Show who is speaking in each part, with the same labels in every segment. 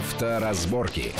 Speaker 1: Авторазборки.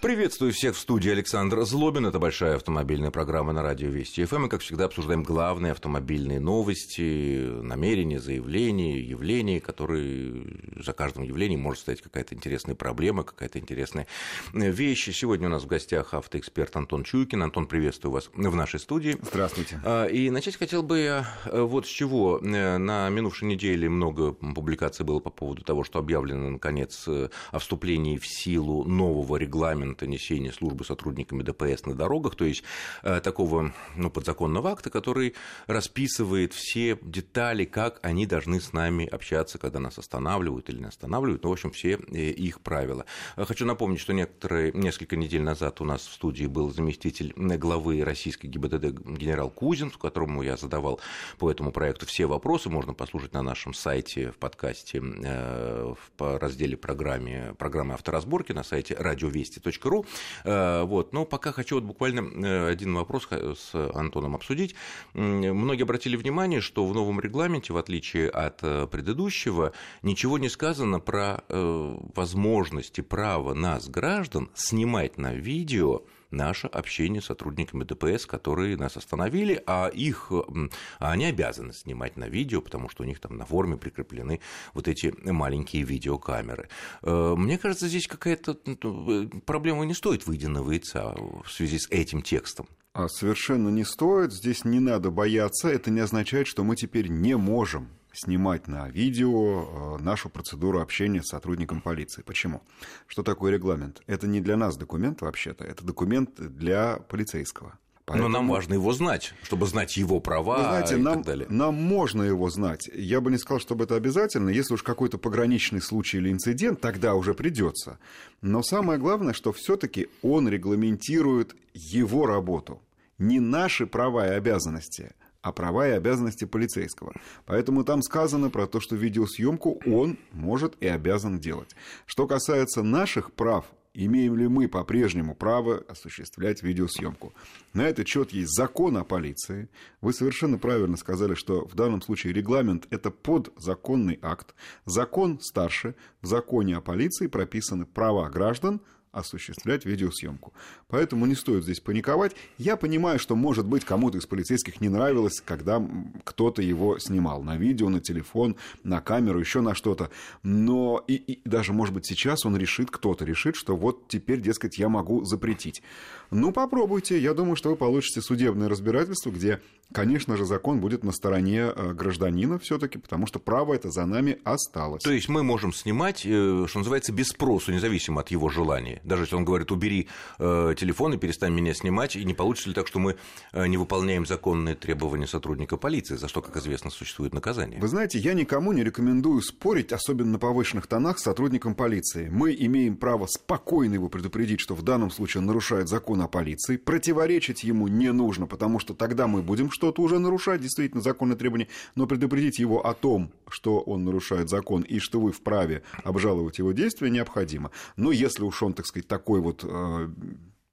Speaker 2: Приветствую всех в студии Александр Злобин. Это большая автомобильная программа на радио Вести ФМ. И, как всегда, обсуждаем главные автомобильные новости, намерения, заявления, явления, которые за каждым явлением может стоять какая-то интересная проблема, какая-то интересная вещь. Сегодня у нас в гостях автоэксперт Антон Чуйкин. Антон, приветствую вас в нашей студии.
Speaker 3: Здравствуйте.
Speaker 2: А, и начать хотел бы я э, вот с чего. Э, на минувшей неделе много публикаций было по поводу того, что объявлено, наконец, э, о вступлении в силу нового регламента регламента несения службы сотрудниками ДПС на дорогах, то есть э, такого ну, подзаконного акта, который расписывает все детали, как они должны с нами общаться, когда нас останавливают или не останавливают, ну, в общем, все э, их правила. Хочу напомнить, что некоторые, несколько недель назад у нас в студии был заместитель главы российской ГИБДД генерал Кузин, которому я задавал по этому проекту все вопросы, можно послушать на нашем сайте в подкасте э, в разделе программе, программы авторазборки на сайте радиовести.ру ру. Э, вот. Но пока хочу вот буквально э, один вопрос с Антоном обсудить. Многие обратили внимание, что в новом регламенте, в отличие от э, предыдущего, ничего не сказано про возможности, право нас, граждан, снимать на видео наше общение с сотрудниками ДПС, которые нас остановили, а их, а они обязаны снимать на видео, потому что у них там на форме прикреплены вот эти маленькие видеокамеры. Э, мне кажется, здесь какая-то ну, э, проблема не стоит выеденного яйца в связи с этим текстом.
Speaker 3: А совершенно не стоит, здесь не надо бояться, это не означает, что мы теперь не можем снимать на видео э, нашу процедуру общения с сотрудником полиции. Почему? Что такое регламент? Это не для нас документ вообще-то, это документ для полицейского.
Speaker 2: Поэтому... Но нам важно его знать, чтобы знать его права Вы знаете, и
Speaker 3: нам,
Speaker 2: так далее.
Speaker 3: Нам можно его знать. Я бы не сказал, чтобы это обязательно. Если уж какой-то пограничный случай или инцидент, тогда уже придется. Но самое главное, что все-таки он регламентирует его работу. Не наши права и обязанности, а права и обязанности полицейского. Поэтому там сказано про то, что видеосъемку он может и обязан делать. Что касается наших прав, имеем ли мы по-прежнему право осуществлять видеосъемку. На этот счет есть закон о полиции. Вы совершенно правильно сказали, что в данном случае регламент – это подзаконный акт. Закон старше. В законе о полиции прописаны права граждан – осуществлять видеосъемку. Поэтому не стоит здесь паниковать. Я понимаю, что, может быть, кому-то из полицейских не нравилось, когда кто-то его снимал на видео, на телефон, на камеру, еще на что-то. Но и, и даже, может быть, сейчас он решит, кто-то решит, что вот теперь, дескать, я могу запретить. Ну, попробуйте. Я думаю, что вы получите судебное разбирательство, где, конечно же, закон будет на стороне э, гражданина все-таки, потому что право это за нами осталось.
Speaker 2: То есть мы можем снимать, э, что называется, без спросу, независимо от его желания. Даже если он говорит, убери э, телефон и перестань меня снимать, и не получится ли так, что мы не выполняем законные требования сотрудника полиции, за что, как известно, существует наказание?
Speaker 3: Вы знаете, я никому не рекомендую спорить, особенно на повышенных тонах, с сотрудником полиции. Мы имеем право спокойно его предупредить, что в данном случае он нарушает закон о полиции, противоречить ему не нужно, потому что тогда мы будем что-то уже нарушать, действительно, законные требования, но предупредить его о том, что он нарушает закон и что вы вправе обжаловать его действия, необходимо. Но если уж он, так сказать, такой вот э,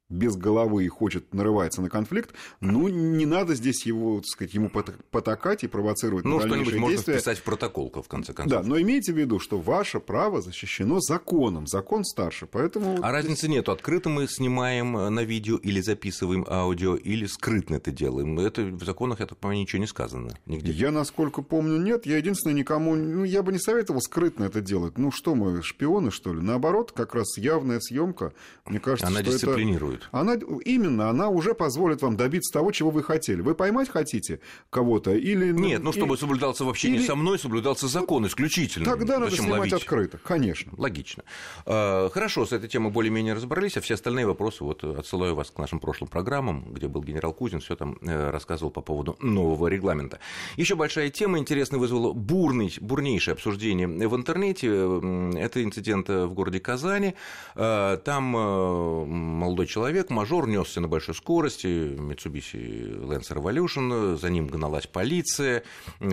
Speaker 3: без головы и хочет нарываться на конфликт, ну, не надо здесь его, так сказать, ему потакать и провоцировать
Speaker 2: ну,
Speaker 3: на
Speaker 2: что-нибудь можно
Speaker 3: действия.
Speaker 2: вписать в протокол, в конце концов.
Speaker 3: Да, но имейте в виду, что ваше право защищено законом, закон старше, поэтому...
Speaker 2: А разницы нет, открыто мы снимаем э, на видео или записываем аудио, или скрытно это делаем. Это в законах, я так понимаю, ничего не сказано нигде.
Speaker 3: Я, насколько помню, нет. Я единственное никому... Ну, я бы не советовал скрытно это делать. Ну, что мы, шпионы, что ли? Наоборот, как раз явная съемка, мне кажется,
Speaker 2: Она
Speaker 3: что
Speaker 2: дисциплинирует.
Speaker 3: Это... Она именно, она уже позволит вам добиться того, чего вы хотели. Вы поймать хотите кого-то или...
Speaker 2: Нет, ну, чтобы соблюдался вообще или... не со мной, соблюдался закон исключительно.
Speaker 3: Тогда надо
Speaker 2: ловить?
Speaker 3: снимать открыто, конечно.
Speaker 2: Логично. А, хорошо, с этой темой более-менее разобрались, а все остальные вопросы вот отсылаю вас к нашим прошлым программам, где был генерал Кузин, все там э, рассказывал по поводу нового регламента. Еще большая тема, интересно, вызвала бурный, бурнейшее обсуждение в интернете. Это инцидент в городе Казани. Там э, молодой человек человек, мажор, несся на большой скорости, Mitsubishi Lancer Revolution, за ним гналась полиция,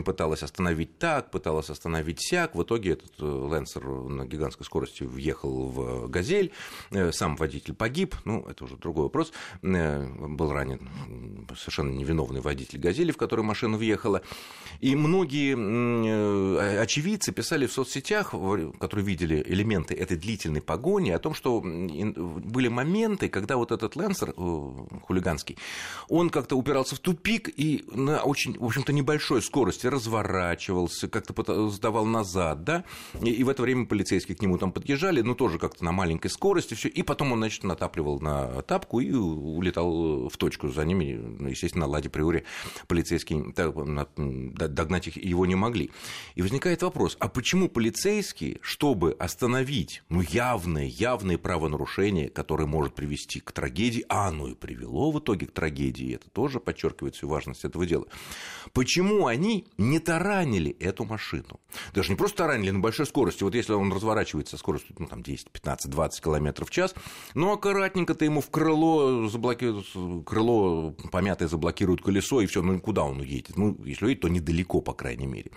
Speaker 2: пыталась остановить так, пыталась остановить сяк. В итоге этот э, Lancer на гигантской скорости въехал в «Газель», э, сам водитель погиб, ну, это уже другой вопрос, э, был ранен совершенно невиновный водитель «Газели», в который машина въехала. И многие очевидцы писали в соцсетях, которые видели элементы этой длительной погони, о том, что были моменты, когда вот этот Лэнсер хулиганский, он как-то упирался в тупик и на очень, в общем-то, небольшой скорости разворачивался, как-то сдавал назад, да, и, и в это время полицейские к нему там подъезжали, но тоже как-то на маленькой скорости все, и потом он, значит, натапливал на тапку и улетал в точку за ними, ну, естественно, на Ладе Приоре полицейские догнать их его не могли. И возникает вопрос, а почему полицейские, чтобы остановить ну, явное, явное правонарушение, которое может привести к трагедии, а оно и привело в итоге к трагедии, это тоже подчеркивает всю важность этого дела, почему они не таранили эту машину? Даже не просто таранили на большой скорости, вот если он разворачивается со скоростью ну, там, 10, 15, 20 км в час, ну, аккуратненько-то ему в крыло, заблоки... крыло помятое заблокируют колесо, и все, ну, куда он уедет? Ну, если уедет, то недалеко, по крайней мере.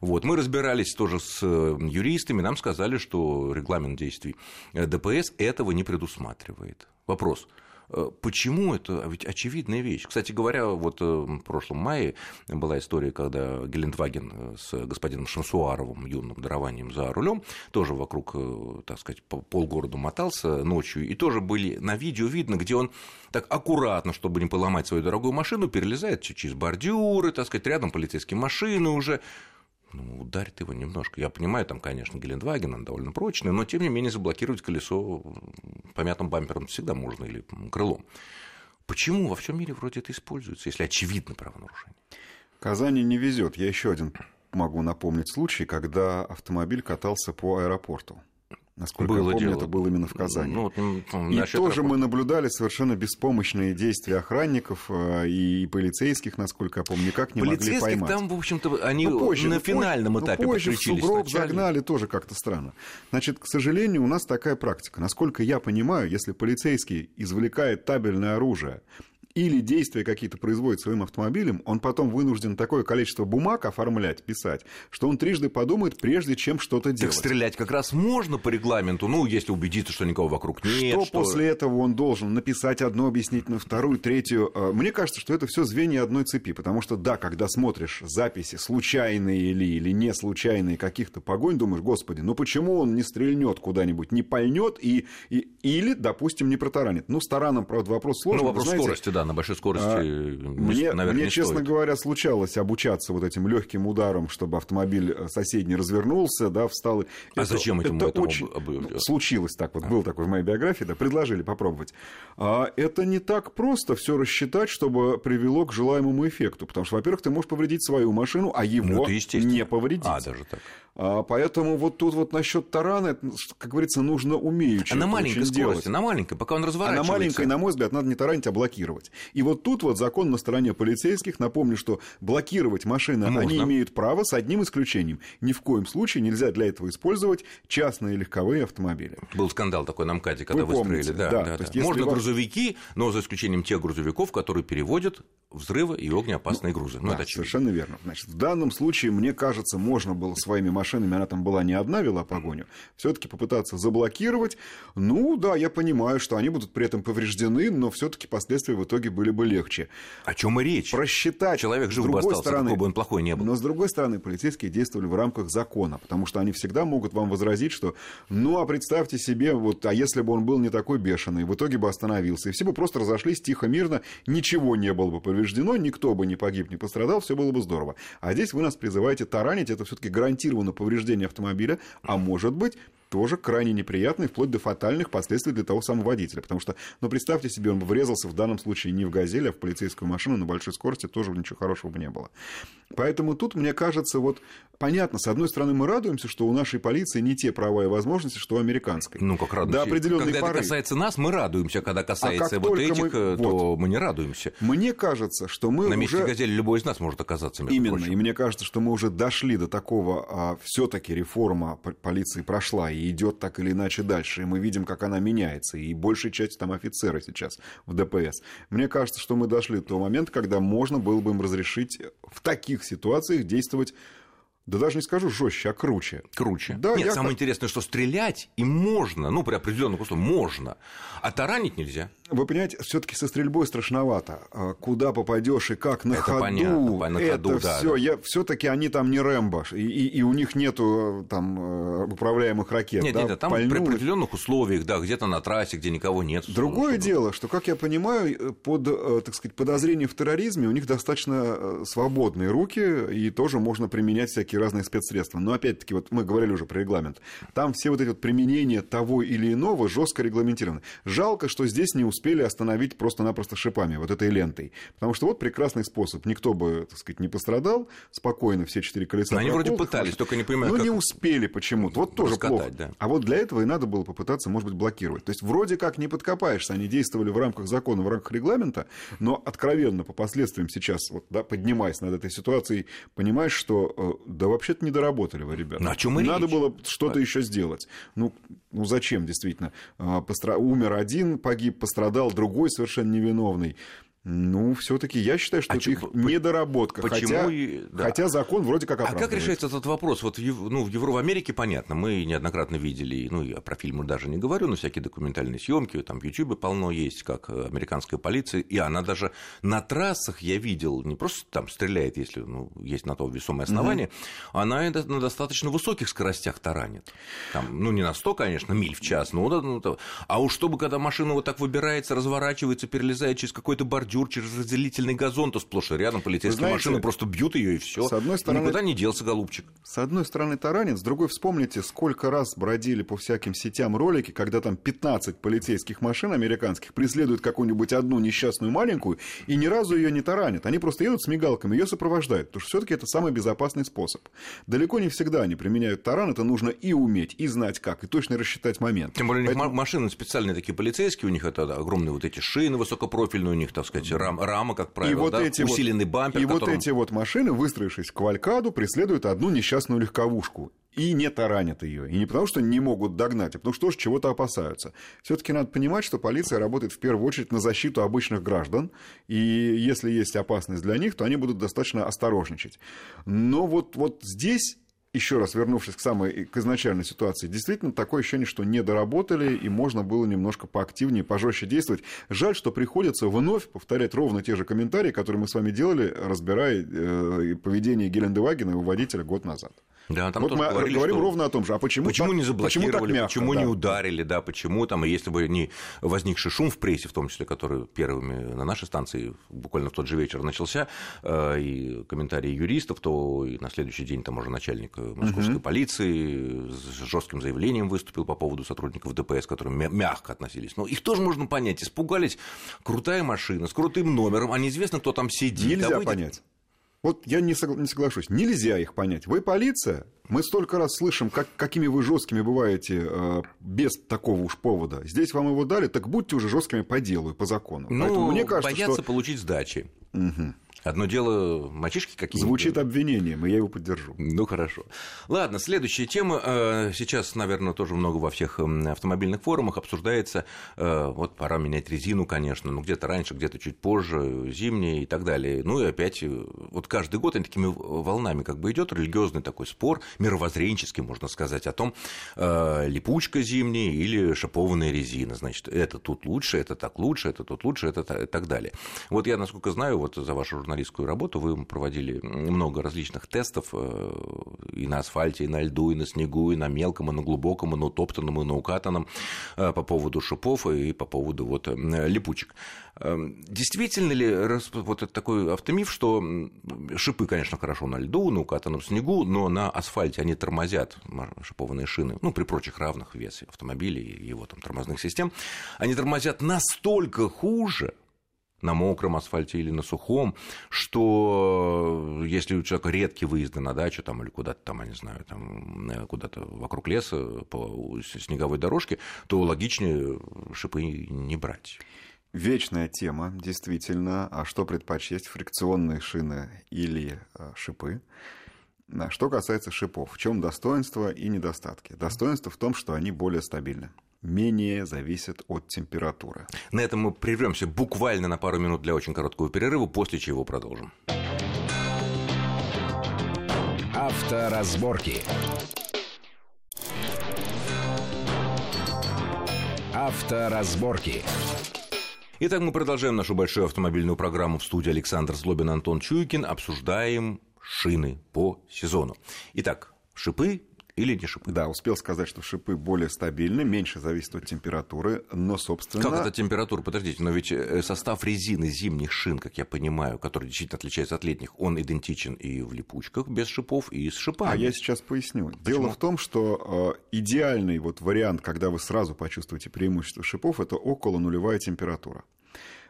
Speaker 2: Вот. Мы разбирались тоже с э, юристами, нам сказали, что регламент действий э, ДПС этого не предусматривает. Вопрос – Э, почему это? А ведь очевидная вещь. Кстати говоря, вот э, в прошлом мае была история, когда Гелендваген э, с господином Шансуаровым, юным дарованием за рулем, тоже вокруг, так сказать, полгорода мотался ночью, и тоже были на видео видно, где он так аккуратно, чтобы не поломать свою дорогую машину, перелезает через бордюры, так сказать, рядом полицейские машины уже, ну, ударит его немножко. Я понимаю, там, конечно, Гелендваген, он довольно прочный, но, тем не менее, заблокировать колесо помятым бампером всегда можно или крылом. Почему во всем мире вроде это используется, если очевидно правонарушение?
Speaker 3: Казани не везет. Я еще один могу напомнить случай, когда автомобиль катался по аэропорту. Насколько было я помню, дело. это было именно в Казани. Ну, ну, и тоже мы наблюдали совершенно беспомощные действия охранников э, и полицейских, насколько я помню, никак не могли поймать.
Speaker 2: там, в общем-то, они ну, позже, на ну, финальном позже, этапе ну, позже в
Speaker 3: сугроб загнали тоже как-то странно. Значит, к сожалению, у нас такая практика. Насколько я понимаю, если полицейский извлекает табельное оружие или действия какие-то производит своим автомобилем, он потом вынужден такое количество бумаг оформлять, писать, что он трижды подумает, прежде чем что-то делать.
Speaker 2: Так стрелять как раз можно по регламенту, ну, если убедиться, что никого вокруг нет.
Speaker 3: Что, что... после этого он должен написать одно объяснительную, вторую, третью. Э, мне кажется, что это все звенья одной цепи, потому что, да, когда смотришь записи, случайные или, или не случайные каких-то погонь, думаешь, господи, ну почему он не стрельнет куда-нибудь, не пальнет и, и, или, допустим, не протаранит. Ну, с тараном, правда, вопрос сложный.
Speaker 2: Ну, вопрос знаете, скорости, да, на большой скорости, а,
Speaker 3: мне, наверное, Мне, честно стоит. говоря, случалось обучаться вот этим легким ударом, чтобы автомобиль э, соседний развернулся, да, встал. А
Speaker 2: это, зачем это этому
Speaker 3: очень... об... Ну, случилось так вот, а. был такой в моей биографии, да, предложили попробовать. А это не так просто все рассчитать, чтобы привело к желаемому эффекту, потому что, во-первых, ты можешь повредить свою машину, а его ну, не повредить. А, даже так. А, поэтому вот тут вот насчет тарана, как говорится, нужно умеючи.
Speaker 2: А на маленькой скорости, делать. на маленькой, пока он разворачивается.
Speaker 3: А на маленькой, на мой взгляд, надо не таранить, а блокировать. И вот тут вот закон на стороне полицейских. Напомню, что блокировать машины Можно. они имеют право с одним исключением. Ни в коем случае нельзя для этого использовать частные легковые автомобили.
Speaker 2: Был скандал такой на МКАДе, когда Вы выстроили. Да, да, да, да. Можно вас... грузовики, но за исключением тех грузовиков, которые переводят взрывы и огнеопасные ну, грузы. Ну,
Speaker 3: да, это совершенно верно. Значит, в данном случае, мне кажется, можно было своими машинами, она там была не одна, вела погоню, все-таки попытаться заблокировать. Ну, да, я понимаю, что они будут при этом повреждены, но все-таки последствия в итоге были бы легче.
Speaker 2: О чем и речь?
Speaker 3: Просчитать.
Speaker 2: Человек жив бы остался, стороны, какой бы он плохой не был.
Speaker 3: Но, с другой стороны, полицейские действовали в рамках закона, потому что они всегда могут вам возразить, что, ну, а представьте себе, вот, а если бы он был не такой бешеный, в итоге бы остановился, и все бы просто разошлись тихо, мирно, ничего не было бы повреждено, никто бы не погиб, не пострадал, все было бы здорово. А здесь вы нас призываете таранить, это все-таки гарантированно повреждение автомобиля, а может быть тоже крайне неприятный, вплоть до фатальных последствий для того самого водителя. Потому что, ну, представьте себе, он бы врезался в данном случае не в «Газель», а в полицейскую машину на большой скорости, тоже ничего хорошего бы не было. Поэтому тут, мне кажется, вот понятно, с одной стороны, мы радуемся, что у нашей полиции не те права и возможности, что у американской.
Speaker 2: Ну, как радуемся. До определенной когда поры. это касается нас, мы радуемся, когда а касается а вот этих, мы... то вот. мы не радуемся.
Speaker 3: Мне кажется, что мы
Speaker 2: На месте
Speaker 3: уже...
Speaker 2: «Газели» любой из нас может оказаться,
Speaker 3: Именно,
Speaker 2: прочим.
Speaker 3: и мне кажется, что мы уже дошли до такого, а, все таки реформа полиции прошла, и идет так или иначе дальше. И мы видим, как она меняется. И большая часть там офицеры сейчас в ДПС. Мне кажется, что мы дошли до того момента, когда можно было бы им разрешить в таких ситуациях действовать да даже не скажу жестче, а круче.
Speaker 2: Круче. Да, Нет, самое как... интересное, что стрелять им можно, ну, при определенных условиях можно, а таранить нельзя.
Speaker 3: Вы понимаете, все-таки со стрельбой страшновато. А куда попадешь и как на
Speaker 2: это
Speaker 3: ходу.
Speaker 2: Понятно, на
Speaker 3: это
Speaker 2: ходу,
Speaker 3: да,
Speaker 2: все. Да.
Speaker 3: Я все-таки они там не Рэмбо, и, и, и у них нету там э, управляемых ракет.
Speaker 2: Нет,
Speaker 3: да,
Speaker 2: нет, там пальнули. при определенных условиях, да, где-то на трассе, где никого нет.
Speaker 3: Другое чтобы... дело, что, как я понимаю, под, э, так сказать, подозрение в терроризме у них достаточно э, свободные руки, и тоже можно применять всякие разные спецсредства. Но опять-таки, вот мы говорили уже про регламент. Там все вот эти вот применения того или иного жестко регламентированы. Жалко, что здесь не успели остановить просто-напросто шипами, вот этой лентой. Потому что вот прекрасный способ. Никто бы, так сказать, не пострадал, спокойно все четыре колеса.
Speaker 2: Но они вроде пытались, только не понимаю,
Speaker 3: Но
Speaker 2: как...
Speaker 3: не успели почему-то. Вот тоже плохо. Да. А вот для этого и надо было попытаться, может быть, блокировать. То есть вроде как не подкопаешься. Они действовали в рамках закона, в рамках регламента, но откровенно по последствиям сейчас, вот, да, поднимаясь над этой ситуацией, понимаешь, что э, да вообще-то не доработали работали вы, ребята.
Speaker 2: Ну, о чем
Speaker 3: Надо
Speaker 2: речь?
Speaker 3: было что-то еще сделать. Ну, ну зачем, действительно? А, постра... Умер один, погиб, пострадал другой совершенно невиновный. Ну, все-таки я считаю, что а это их недоработка.
Speaker 2: Почему?
Speaker 3: Хотя, да. хотя закон вроде как
Speaker 2: оправдывает. А как решается этот вопрос? Вот ну, в Евро в Америке понятно, мы неоднократно видели, ну, я про фильмы даже не говорю, но всякие документальные съемки, там в Ютубе полно есть, как американская полиция, и она даже на трассах, я видел, не просто там стреляет, если ну, есть на то весомое основание, угу. она на достаточно высоких скоростях таранит. Там, ну, не на 100, конечно, миль в час, ну, ну, а уж чтобы, когда машина вот так выбирается, разворачивается, перелезает через какой-то бордюр, бордюр, через разделительный газон, то сплошь и рядом полицейские знаете, машины просто бьют ее и все.
Speaker 3: С одной стороны,
Speaker 2: Никуда не делся голубчик.
Speaker 3: С одной стороны таранец, с другой вспомните, сколько раз бродили по всяким сетям ролики, когда там 15 полицейских машин американских преследуют какую-нибудь одну несчастную маленькую и ни разу ее не таранят. Они просто едут с мигалками, ее сопровождают, потому что все-таки это самый безопасный способ. Далеко не всегда они применяют таран, это нужно и уметь, и знать как, и точно рассчитать момент.
Speaker 2: Тем более Поэтому... у них машины специальные такие полицейские, у них это огромные вот эти шины высокопрофильные, у них, так сказать, сказать, рам, рама, как правило, и вот да, эти усиленный вот, бампер.
Speaker 3: И которым... вот эти вот машины, выстроившись в кавалькаду, преследуют одну несчастную легковушку и не таранят ее. И не потому, что не могут догнать, а потому что тоже чего-то опасаются. Все-таки надо понимать, что полиция работает в первую очередь на защиту обычных граждан, и если есть опасность для них, то они будут достаточно осторожничать. Но вот, вот здесь еще раз вернувшись к самой к изначальной ситуации, действительно такое ощущение, что не доработали, и можно было немножко поактивнее, пожестче действовать. Жаль, что приходится вновь повторять ровно те же комментарии, которые мы с вами делали, разбирая э, поведение Гелендевагена, его водителя, год назад.
Speaker 2: Да, там
Speaker 3: вот мы говорили,
Speaker 2: говорим
Speaker 3: что... ровно о том же. А почему,
Speaker 2: почему
Speaker 3: так,
Speaker 2: не заблокировали,
Speaker 3: почему, мягко,
Speaker 2: почему
Speaker 3: да.
Speaker 2: не ударили, да, почему там, если бы не возникший шум в прессе, в том числе, который первыми на нашей станции буквально в тот же вечер начался, э, и комментарии юристов, то и на следующий день там уже начальник московской угу. полиции с жестким заявлением выступил по поводу сотрудников ДПС, которые мягко относились. Но их тоже можно понять. Испугались. Крутая машина с крутым номером, а неизвестно, кто там сидит.
Speaker 3: Нельзя а понять. Вот я не, согла- не соглашусь. Нельзя их понять. Вы полиция? Мы столько раз слышим, как, какими вы жесткими бываете э, без такого уж повода. Здесь вам его дали, так будьте уже жесткими по делу и по закону.
Speaker 2: Ну, Поэтому мне кажется, боятся что... получить сдачи. Угу. Одно дело мальчишки какие-то.
Speaker 3: Звучит обвинением, и я его поддержу.
Speaker 2: Ну, хорошо. Ладно, следующая тема. Э, сейчас, наверное, тоже много во всех автомобильных форумах обсуждается. Э, вот пора менять резину, конечно, ну, где-то раньше, где-то чуть позже, зимние и так далее. Ну, и опять, э, вот каждый год они такими волнами как бы идет религиозный такой спор, мировоззренческий, можно сказать, о том, липучка зимняя или шипованная резина. Значит, это тут лучше, это так лучше, это тут лучше, это так далее. Вот я, насколько знаю, вот за вашу журналистскую работу, вы проводили много различных тестов э, и на асфальте, и на льду, и на снегу, и на мелком, и на глубоком, и на утоптанном, и на укатанном э, по поводу шипов и по поводу вот э, липучек. Действительно ли вот это такой автомиф, что шипы, конечно, хорошо на льду, на укатанном снегу, но на асфальте они тормозят шипованные шины, ну, при прочих равных весе автомобиля и его там тормозных систем, они тормозят настолько хуже, на мокром асфальте или на сухом, что э, если у человека редкие выезды на дачу там, или куда-то там, я не знаю, там, куда-то вокруг леса по снеговой дорожке, то логичнее шипы не брать.
Speaker 3: Вечная тема, действительно. А что предпочесть, фрикционные шины или э, шипы? Да, что касается шипов, в чем достоинство и недостатки? Достоинство в том, что они более стабильны менее зависят от температуры.
Speaker 2: На этом мы прервемся буквально на пару минут для очень короткого перерыва, после чего продолжим.
Speaker 1: Авторазборки. Авторазборки.
Speaker 2: Итак, мы продолжаем нашу большую автомобильную программу в студии Александр Злобин, Антон Чуйкин. Обсуждаем шины по сезону. Итак, шипы или не шипы?
Speaker 3: Да, успел сказать, что шипы более стабильны, меньше зависят от температуры, но, собственно...
Speaker 2: Как это температура? Подождите, но ведь э, состав резины зимних шин, как я понимаю, который действительно отличается от летних, он идентичен и в липучках без шипов, и с шипами.
Speaker 3: А я сейчас поясню. Почему? Дело в том, что э, идеальный вот вариант, когда вы сразу почувствуете преимущество шипов, это около нулевая температура.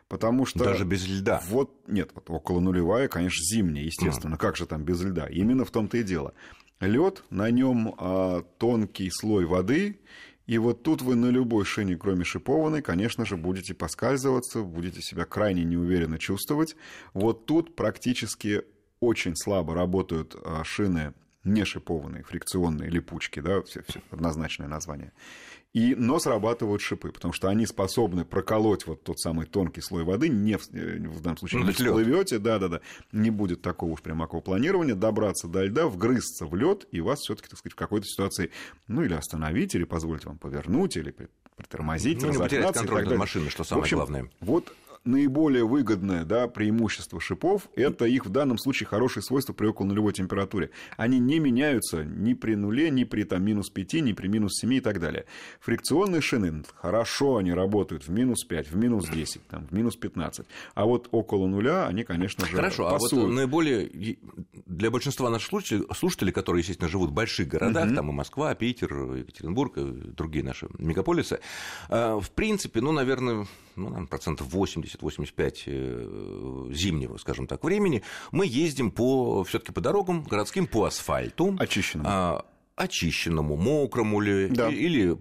Speaker 3: Потому что...
Speaker 2: Даже без льда?
Speaker 3: Вот, нет, вот около нулевая, конечно, зимняя, естественно. Mm. Как же там без льда? Именно в том-то и дело лед, на нем а, тонкий слой воды, и вот тут вы на любой шине, кроме шипованной, конечно же, будете поскальзываться, будете себя крайне неуверенно чувствовать. Вот тут практически очень слабо работают а, шины не шипованные, фрикционные, липучки, да, все, все однозначное название. И, но срабатывают шипы, потому что они способны проколоть вот тот самый тонкий слой воды, не в, э, в данном случае ну, не всплывете, да-да-да, не будет такого уж прям планирования, добраться до льда, вгрызться в лед, и вас все-таки, так сказать, в какой-то ситуации, ну, или остановить, или позволить вам повернуть, или притормозить,
Speaker 2: ну, не потерять контроль над машиной, что самое
Speaker 3: общем,
Speaker 2: главное.
Speaker 3: Вот наиболее выгодное да, преимущество шипов – это их в данном случае хорошие свойства при около нулевой температуре. Они не меняются ни при нуле, ни при там, минус 5, ни при минус 7 и так далее. Фрикционные шины, хорошо они работают в минус 5, в минус 10, там, в минус 15. А вот около нуля они, конечно же,
Speaker 2: Хорошо, пасуют. а вот наиболее для большинства наших слушателей, которые, естественно, живут в больших городах, угу. там и Москва, Питер, Екатеринбург, и другие наши мегаполисы, э, в принципе, ну, наверное, ну, процентов 80-85 э, зимнего, скажем так, времени, мы ездим по, все таки по дорогам городским, по асфальту.
Speaker 3: Очищенному. А,
Speaker 2: очищенному, мокрому ли, да. или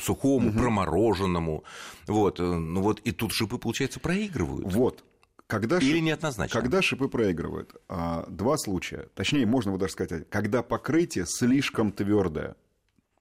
Speaker 2: сухому, угу. промороженному. Вот. Э, ну вот, и тут шипы, получается, проигрывают.
Speaker 3: Вот. Когда
Speaker 2: Или шип... неоднозначно?
Speaker 3: Когда шипы проигрывают? А, два случая. Точнее, можно даже сказать, когда покрытие слишком твердое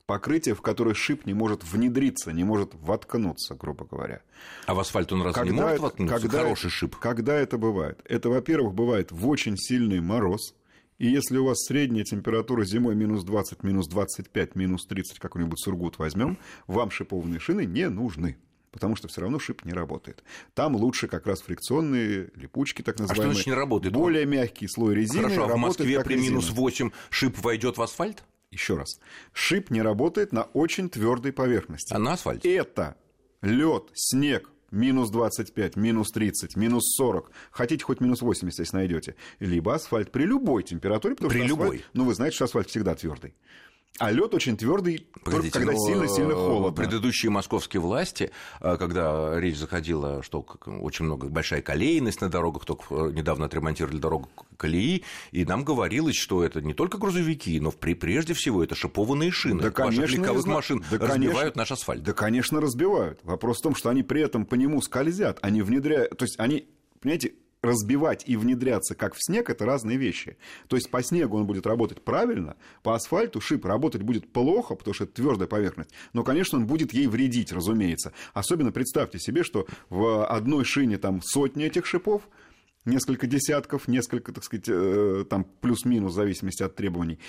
Speaker 3: покрытие, в которое шип не может внедриться, не может воткнуться, грубо говоря.
Speaker 2: А в асфальт он разве когда не может воткнуться?
Speaker 3: Когда,
Speaker 2: Хороший шип.
Speaker 3: Когда это бывает? Это, во-первых, бывает в очень сильный мороз, и если у вас средняя температура зимой минус 20, минус 25, минус 30, какой-нибудь сургут возьмем, вам шипованные шины не нужны потому что все равно шип не работает. Там лучше как раз фрикционные липучки, так называемые.
Speaker 2: А что значит не работает?
Speaker 3: Более мягкий слой резины.
Speaker 2: Хорошо, а в Москве при минус 8 шип войдет в асфальт?
Speaker 3: Еще раз. Шип не работает на очень твердой поверхности.
Speaker 2: А на асфальте?
Speaker 3: Это лед, снег, минус 25, минус 30, минус 40, хотите хоть минус 80, если найдете, либо асфальт при любой температуре,
Speaker 2: потому при что
Speaker 3: асфальт,
Speaker 2: любой.
Speaker 3: ну вы знаете, что асфальт всегда твердый. А лед очень твердый,
Speaker 2: Погодите,
Speaker 3: только когда сильно-сильно
Speaker 2: ну,
Speaker 3: холодно.
Speaker 2: Предыдущие московские власти, э, когда речь заходила, что очень много большая колейность на дорогах, только э, недавно отремонтировали дорогу колеи, и нам говорилось, что это не только грузовики, но прежде всего это шипованные шины
Speaker 3: да, конечно,
Speaker 2: ваших легковых
Speaker 3: зна...
Speaker 2: машин
Speaker 3: да,
Speaker 2: разбивают
Speaker 3: конечно,
Speaker 2: наш асфальт.
Speaker 3: Да, конечно, разбивают. Вопрос в том, что они при этом по нему скользят, они внедряют, то есть они, понимаете, разбивать и внедряться как в снег, это разные вещи. То есть по снегу он будет работать правильно, по асфальту шип работать будет плохо, потому что это твердая поверхность. Но, конечно, он будет ей вредить, разумеется. Особенно представьте себе, что в одной шине там сотни этих шипов, несколько десятков, несколько, так сказать, э, там плюс-минус в зависимости от требований.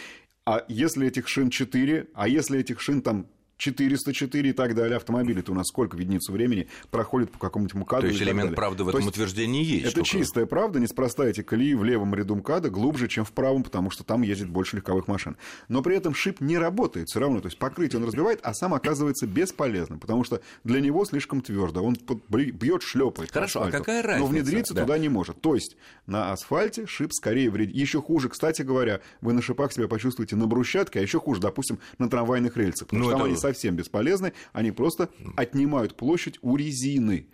Speaker 3: А если этих шин 4, а если этих шин там 404 и так далее. Автомобили-то у нас сколько в единицу времени проходит по какому-нибудь МКАДу.
Speaker 2: То есть элемент правды в этом есть утверждении есть.
Speaker 3: Это чистая правда. Неспроста эти колеи в левом ряду МКАДа глубже, чем в правом, потому что там ездит больше легковых машин. Но при этом шип не работает все равно. То есть покрытие он разбивает, а сам оказывается бесполезным, потому что для него слишком твердо. Он бьет, шлепает.
Speaker 2: Хорошо, а какая разница?
Speaker 3: Но внедриться да. туда не может. То есть на асфальте шип скорее вредит. Еще хуже, кстати говоря, вы на шипах себя почувствуете на брусчатке, а еще хуже, допустим, на трамвайных рельсах. Потому ну, что это... там они совсем бесполезны, они просто отнимают площадь у резины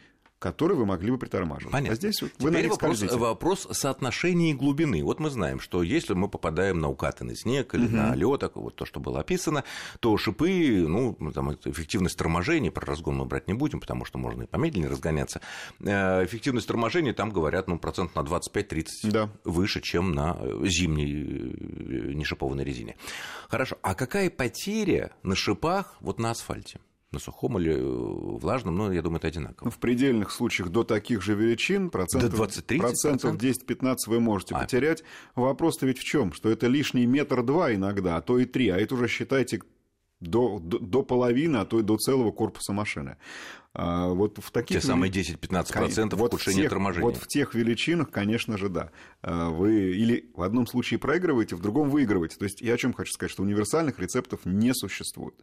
Speaker 3: который вы могли бы притормаживать.
Speaker 2: Понятно.
Speaker 3: А здесь вот вы
Speaker 2: Теперь вопрос,
Speaker 3: скользите.
Speaker 2: вопрос соотношения и глубины. Вот мы знаем, что если мы попадаем на укатанный снег или на лед, вот то, что было описано, то шипы, ну, там, эффективность торможения, про разгон мы брать не будем, потому что можно и помедленнее разгоняться. Э, Эффективность торможения там говорят, ну, процент на 25-30
Speaker 3: Да.
Speaker 2: выше, чем на зимней э, нешипованной резине. Хорошо, а какая потеря на шипах вот на асфальте? На сухом или э, влажном, ну, я думаю, это одинаково.
Speaker 3: Ну, в предельных случаях до таких же величин процентов,
Speaker 2: До 20-30%?
Speaker 3: процентов 10-15 вы можете
Speaker 2: А.
Speaker 3: потерять. Вопрос-то ведь в чем? Что это лишний метр-два иногда, а то и три. А это уже, считайте, до, до, до половины, а то и до целого корпуса машины. А вот в таких
Speaker 2: Те самые
Speaker 3: вели-
Speaker 2: 10-15%
Speaker 3: Вот
Speaker 2: ухудшения
Speaker 3: тех-
Speaker 2: торможения.
Speaker 3: Вот в тех величинах, конечно же, да. А, Вы или в одном случае проигрываете, в другом выигрываете. То есть я о чем хочу сказать, что универсальных рецептов не существует.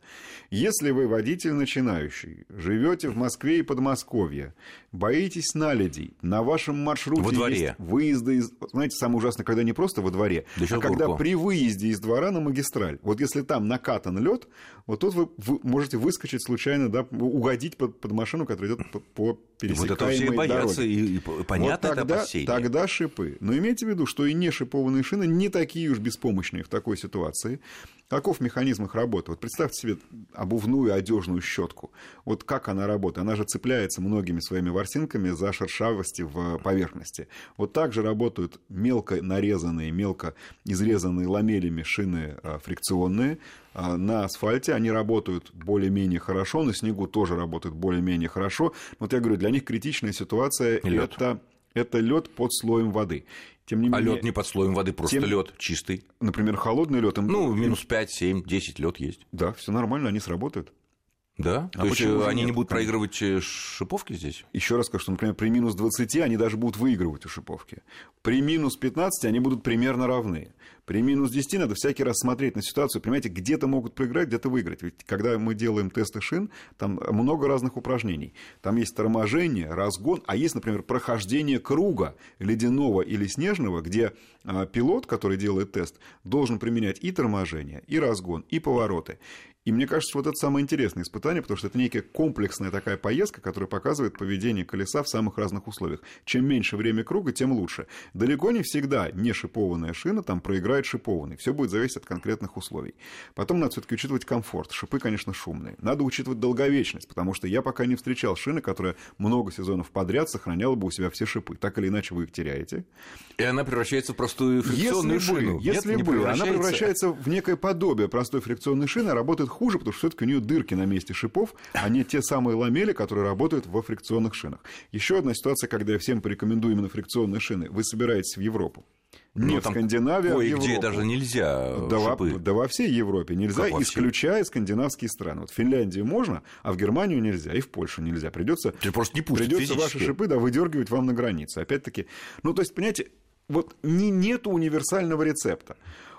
Speaker 3: Если вы водитель начинающий, живете в Москве и Подмосковье, боитесь наледей, на вашем маршруте
Speaker 2: Во дворе.
Speaker 3: есть выезды из... Знаете, самое ужасное, когда не просто во дворе,
Speaker 2: Да
Speaker 3: а когда при выезде из двора на магистраль. Вот если там накатан лед, вот тут вы, вы можете выскочить случайно, да, угодить под, под машину, которая идет по, по
Speaker 2: Вот
Speaker 3: пересекаемой
Speaker 2: этого все и боятся,
Speaker 3: дороге.
Speaker 2: и, и понятно
Speaker 3: Вот
Speaker 2: это
Speaker 3: тогда,
Speaker 2: опасение.
Speaker 3: тогда шипы. Но имейте в виду, что и не шипованные шины не такие уж беспомощные в такой ситуации. Каков механизм их работы? Вот представьте себе обувную одежную щетку. Вот как она работает? Она же цепляется многими своими ворсинками за шершавости в поверхности. Вот так же работают мелко нарезанные, мелко изрезанные ламелями шины а, фрикционные. А На асфальте они работают более-менее хорошо, на снегу тоже работают более-менее хорошо. Вот я говорю, для них критичная ситуация
Speaker 2: Лёд.
Speaker 3: это это лед под слоем воды. Тем не
Speaker 2: А
Speaker 3: менее,
Speaker 2: лед не под слоем воды, просто
Speaker 3: Тем-
Speaker 2: лед чистый.
Speaker 3: например, холодный лед, им,
Speaker 2: Ну, минус 5, 7, 10 лед есть.
Speaker 3: да, все нормально, они сработают.
Speaker 2: Да?
Speaker 3: А
Speaker 2: То есть
Speaker 3: почему
Speaker 2: э,
Speaker 3: же
Speaker 2: они
Speaker 3: нет?
Speaker 2: не будут проигрывать э, шиповки здесь?
Speaker 3: Еще раз скажу, что, например, при минус 20 они даже будут выигрывать у шиповки. При минус 15 они будут примерно равны. При минус 10 надо всякий раз смотреть на ситуацию, понимаете, где-то могут проиграть, где-то выиграть. Ведь когда мы делаем тесты шин, там много разных упражнений. Там есть торможение, разгон, а есть, например, прохождение круга ледяного или снежного, где пилот, который делает тест, должен применять и торможение, и разгон, и повороты. И мне кажется, вот это самое интересное испытание, потому что это некая комплексная такая поездка, которая показывает поведение колеса в самых разных условиях. Чем меньше время круга, тем лучше. Далеко не всегда не шипованная шина там проиграет шипованный. Все будет зависеть от конкретных условий. Потом надо все-таки учитывать комфорт. Шипы, конечно, шумные. Надо учитывать долговечность, потому что я пока не встречал шины, которая много сезонов подряд сохраняла бы у себя все шипы. Так или иначе вы их теряете.
Speaker 2: И она превращается в простую фрикционную
Speaker 3: Если бы,
Speaker 2: шину.
Speaker 3: если
Speaker 2: Нет, не
Speaker 3: бы она превращается в некое подобие простой фрикционной шины, а работает хуже, потому что все-таки у нее дырки на месте шипов, а не те самые ламели, которые работают во фрикционных шинах. Еще одна ситуация, когда я всем порекомендую именно фрикционные шины. Вы собираетесь в Европу. Не
Speaker 2: Ну,
Speaker 3: в
Speaker 2: там
Speaker 3: Скандинавию, а
Speaker 2: Кое-где
Speaker 3: Европу.
Speaker 2: даже нельзя
Speaker 3: Да, во,
Speaker 2: шипы.
Speaker 3: да во всей Европе нельзя,
Speaker 2: Как во
Speaker 3: исключая скандинавские страны. Вот в Финляндии можно, а в Германию нельзя, и в Польшу нельзя. Придется
Speaker 2: Ты просто не пустят
Speaker 3: Придется ваши
Speaker 2: физически.
Speaker 3: шипы да, выдергивать вам на границе. Опять-таки, ну, то есть, понимаете, вот не, нету универсального рецепта.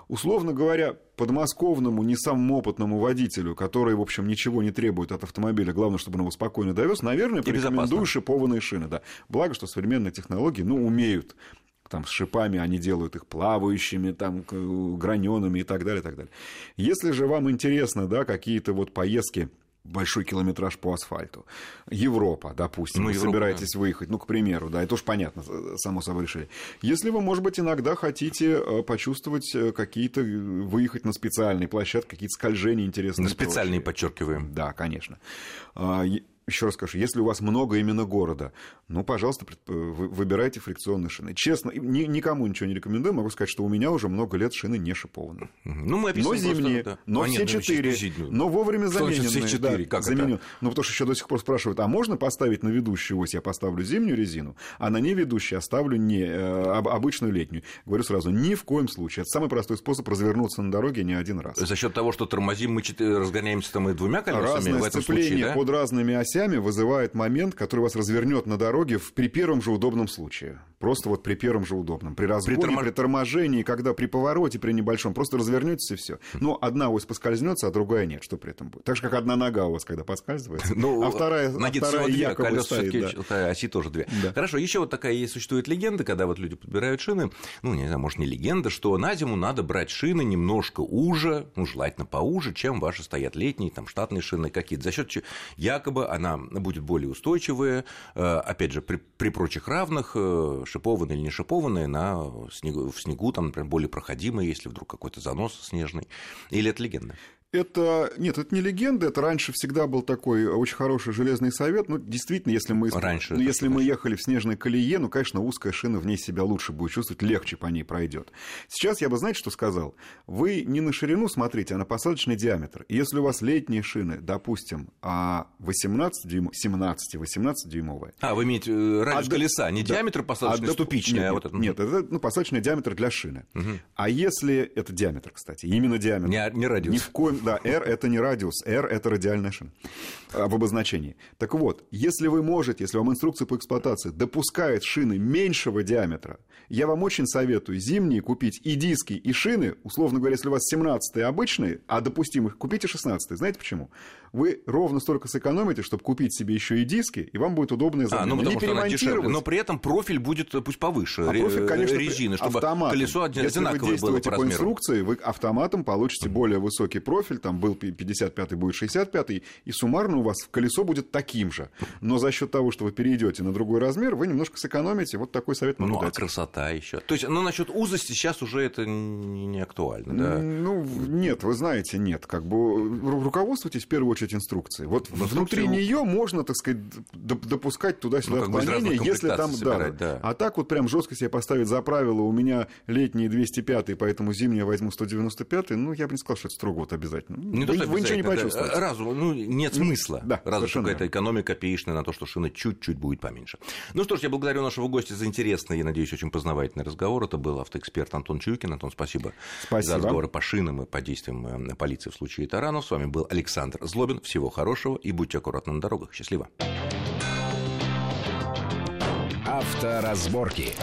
Speaker 3: Условно говоря, подмосковному, не самому опытному водителю, который, в общем, ничего не требует от автомобиля, главное, чтобы он его спокойно довез, наверное, порекомендую
Speaker 2: безопасно.
Speaker 3: шипованные шины. Да. Благо, что современные технологии, ну, умеют там с шипами они делают их плавающими, там, граненными и так далее, и так далее. Если же вам интересно, да, какие-то вот поездки большой километраж по асфальту. Европа, допустим,
Speaker 2: Ну,
Speaker 3: вы
Speaker 2: Европа,
Speaker 3: собираетесь выехать, ну, к примеру, да, это уж понятно, э, само собой решили. Если вы, может быть, иногда хотите э, почувствовать э, какие-то, выехать на специальные площадки, какие-то скольжения интересные.
Speaker 2: На специальные подчеркиваем.
Speaker 3: Да, конечно. Еще раз скажу, если у вас много именно города, ну, пожалуйста, вы- выбирайте фрикционные шины. Честно, ни- никому ничего не рекомендую. Могу сказать, что у меня уже много лет шины не шипованные.
Speaker 2: Мгм. Ну, мы
Speaker 3: Но
Speaker 2: описываем просто,
Speaker 3: зимние,
Speaker 2: да.
Speaker 3: но
Speaker 2: А,
Speaker 3: все
Speaker 2: нет,
Speaker 3: четыре,
Speaker 2: зимние.
Speaker 3: но вовремя
Speaker 2: Что
Speaker 3: замененные.
Speaker 2: все четыре?
Speaker 3: да,
Speaker 2: Как это?
Speaker 3: заменен- Ну, потому что еще до сих пор спрашивают, а можно поставить на ведущую ось, я поставлю зимнюю резину, а на неведущую оставлю не, э, об- обычную летнюю. Говорю сразу, ни в коем случае. Это самый простой способ развернуться на дороге не один раз.
Speaker 2: За счет того, что тормозим, мы разгоняемся там и двумя колесами
Speaker 3: Разное
Speaker 2: в этом
Speaker 3: сцепление
Speaker 2: случае, да?
Speaker 3: под разными осями вызывает момент, который вас развернет на дороге в, при первом же удобном случае. Просто вот при первом же удобном. При разгоне, при, тормож... при торможении, когда при повороте, при небольшом, просто развернетесь и все. Но одна ось поскользнется, а другая нет. Что при этом будет? Так же, как одна нога у вас, когда подскальзывается, ну, а вторая,
Speaker 2: ноги а вторая якобы колеса стоит. Да. Оси тоже две. Да. Хорошо, еще вот такая есть существует легенда, когда вот люди подбирают шины, ну, не знаю, может, не легенда, что на зиму надо брать шины немножко уже, ну, желательно поуже, чем ваши стоят летние, там, штатные шины какие-то. За счет якобы она будет более устойчивая, э, опять же, при, при прочих равных, э, шипованные или не шипованные, на снегу, в снегу, там, например, более проходимые, если вдруг какой-то занос снежный. Или это легенда?
Speaker 3: Это, нет, это не легенда, это раньше всегда был такой очень хороший железный совет. Ну, действительно, если мы, раньше, ну, если мы ехали в снежной колее, ну, конечно, узкая шина в ней себя лучше будет чувствовать, легче по ней пройдет. Сейчас я бы, знаете, что сказал? Вы не на ширину смотрите, а на посадочный диаметр. Если у вас летние шины, допустим, 18 дюймов, 17-18 дюймовые.
Speaker 2: А, вы имеете э, радиус а, колеса, не да, диаметр посадочный, а, ступичный,
Speaker 3: нет,
Speaker 2: а
Speaker 3: вот это. Нет, это ну, посадочный диаметр для шины. Угу. А если это диаметр, кстати, именно диаметр.
Speaker 2: Не, не радиус.
Speaker 3: Ни в коем да, R это не радиус, R это радиальная шина в обозначении. Так вот, если вы можете, если вам инструкция по эксплуатации допускает шины меньшего диаметра, я вам очень советую зимние купить и диски, и шины, условно говоря, если у вас 17 обычные, а допустимых, купите 16 Знаете почему? Вы ровно столько сэкономите, чтобы купить себе еще и диски, и вам будет удобно
Speaker 2: замена. А, ну, потому не что она дешевле, но при этом профиль будет пусть повыше
Speaker 3: а профиль, конечно,
Speaker 2: резины, чтобы автоматом. колесо одинаковое
Speaker 3: Если вы действуете по, по инструкции, вы автоматом получите более высокий профиль, там был 55 будет 65 и суммарно у вас колесо будет таким же. Но за счет того, что вы перейдете на другой размер, вы немножко сэкономите. Вот такой совет
Speaker 2: могу ну, дать. а красота еще. То есть, ну, насчет узости сейчас уже это не, не актуально, да?
Speaker 3: Ну, нет, вы знаете, нет. Как бы руководствуйтесь в первую очередь инструкцией. Вот Но внутри нее можно, так сказать, допускать туда-сюда ну, отклонения, если там... Собирать, да. да. А так вот прям жестко себе поставить за правило, у меня летние 205, поэтому зимние возьму 195, ну, я бы не сказал, что это строго вот обязательно. Не вы, вы ничего не почувствуете.
Speaker 2: Разум, ну, нет смысла. Да, Разве что какая-то экономика пеечная на то, что шина чуть-чуть будет поменьше. Ну что ж, я благодарю нашего гостя за интересный и, надеюсь, очень познавательный разговор. Это был автоэксперт Антон Чуйкин. Антон, спасибо, спасибо. за разговоры по шинам и по действиям э, полиции в случае таранов. С вами был Александр Злобин. Всего хорошего и будьте аккуратны на дорогах. Счастливо.
Speaker 1: Авторазборки.